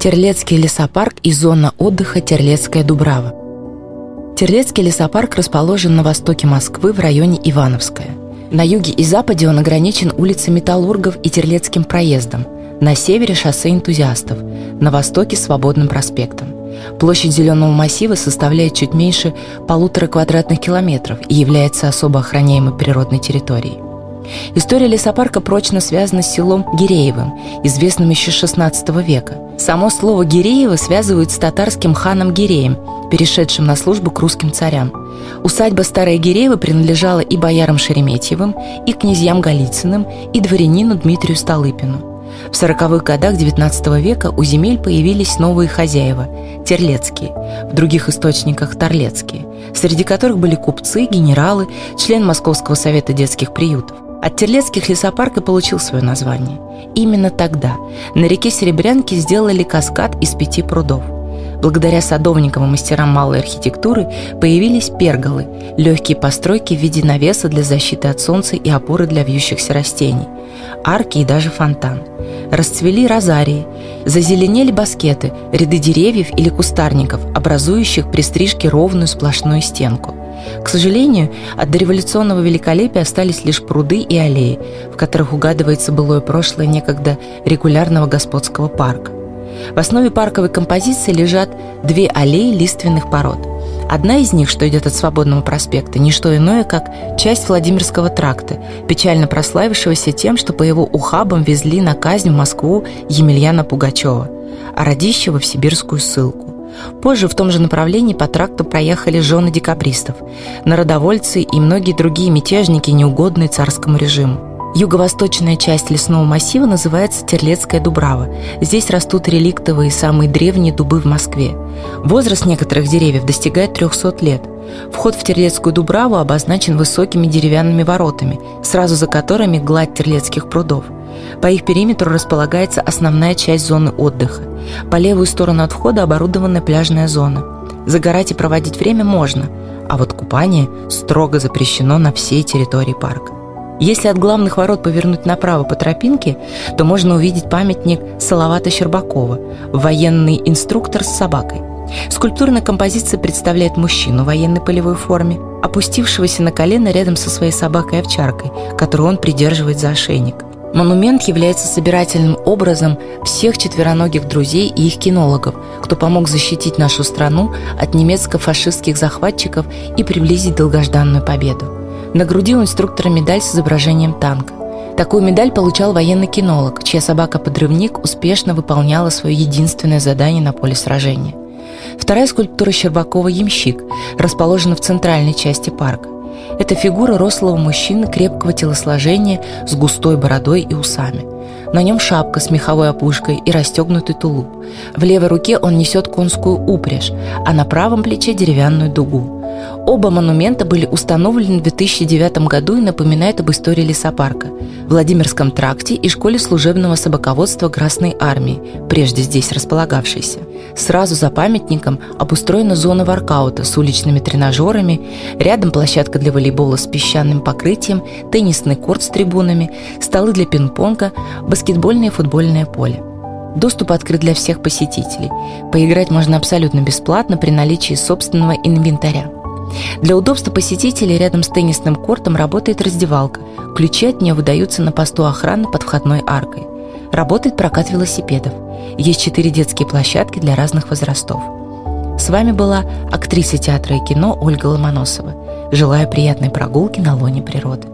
Терлецкий лесопарк и зона отдыха Терлецкая Дубрава. Терлецкий лесопарк расположен на востоке Москвы в районе Ивановская. На юге и западе он ограничен улицей Металлургов и Терлецким проездом, на севере – шоссе энтузиастов, на востоке – Свободным проспектом. Площадь зеленого массива составляет чуть меньше полутора квадратных километров и является особо охраняемой природной территорией. История лесопарка прочно связана с селом Гиреевым, известным еще XVI века. Само слово «Гиреево» связывают с татарским ханом Гиреем, перешедшим на службу к русским царям. Усадьба Старая Гиреева принадлежала и боярам Шереметьевым, и князьям Голицыным, и дворянину Дмитрию Столыпину. В сороковых годах XIX века у земель появились новые хозяева – терлецкие, в других источниках – торлецкие, среди которых были купцы, генералы, член Московского совета детских приютов. От Терлецких лесопарк и получил свое название. Именно тогда на реке Серебрянки сделали каскад из пяти прудов. Благодаря садовникам и мастерам малой архитектуры появились перголы – легкие постройки в виде навеса для защиты от солнца и опоры для вьющихся растений, арки и даже фонтан. Расцвели розарии, зазеленели баскеты, ряды деревьев или кустарников, образующих при стрижке ровную сплошную стенку. К сожалению, от дореволюционного великолепия остались лишь пруды и аллеи, в которых угадывается былое прошлое некогда регулярного господского парка. В основе парковой композиции лежат две аллеи лиственных пород. Одна из них, что идет от Свободного проспекта, не что иное, как часть Владимирского тракта, печально прославившегося тем, что по его ухабам везли на казнь в Москву Емельяна Пугачева, а Радищева в сибирскую ссылку. Позже в том же направлении по тракту проехали жены декабристов, народовольцы и многие другие мятежники, неугодные царскому режиму. Юго-восточная часть лесного массива называется Терлецкая Дубрава. Здесь растут реликтовые самые древние дубы в Москве. Возраст некоторых деревьев достигает 300 лет. Вход в Терлецкую Дубраву обозначен высокими деревянными воротами, сразу за которыми гладь Терлецких прудов. По их периметру располагается основная часть зоны отдыха. По левую сторону от входа оборудована пляжная зона. Загорать и проводить время можно, а вот купание строго запрещено на всей территории парка. Если от главных ворот повернуть направо по тропинке, то можно увидеть памятник Салавата Щербакова, военный инструктор с собакой. Скульптурная композиция представляет мужчину в военной полевой форме, опустившегося на колено рядом со своей собакой-овчаркой, которую он придерживает за ошейник. Монумент является собирательным образом всех четвероногих друзей и их кинологов, кто помог защитить нашу страну от немецко-фашистских захватчиков и приблизить долгожданную победу. На груди у инструктора медаль с изображением танка. Такую медаль получал военный кинолог, чья собака-подрывник успешно выполняла свое единственное задание на поле сражения. Вторая скульптура Щербакова «Ямщик» расположена в центральной части парка. Это фигура рослого мужчины крепкого телосложения с густой бородой и усами. На нем шапка с меховой опушкой и расстегнутый тулуп. В левой руке он несет конскую упряжь, а на правом плече деревянную дугу. Оба монумента были установлены в 2009 году и напоминают об истории лесопарка, Владимирском тракте и школе служебного собаководства Красной Армии, прежде здесь располагавшейся. Сразу за памятником обустроена зона воркаута с уличными тренажерами, рядом площадка для волейбола с песчаным покрытием, теннисный корт с трибунами, столы для пинг-понга, баскетбольное и футбольное поле. Доступ открыт для всех посетителей. Поиграть можно абсолютно бесплатно при наличии собственного инвентаря. Для удобства посетителей рядом с теннисным кортом работает раздевалка. Ключи от нее выдаются на посту охраны под входной аркой. Работает прокат велосипедов. Есть четыре детские площадки для разных возрастов. С вами была актриса театра и кино Ольга Ломоносова. Желаю приятной прогулки на лоне природы.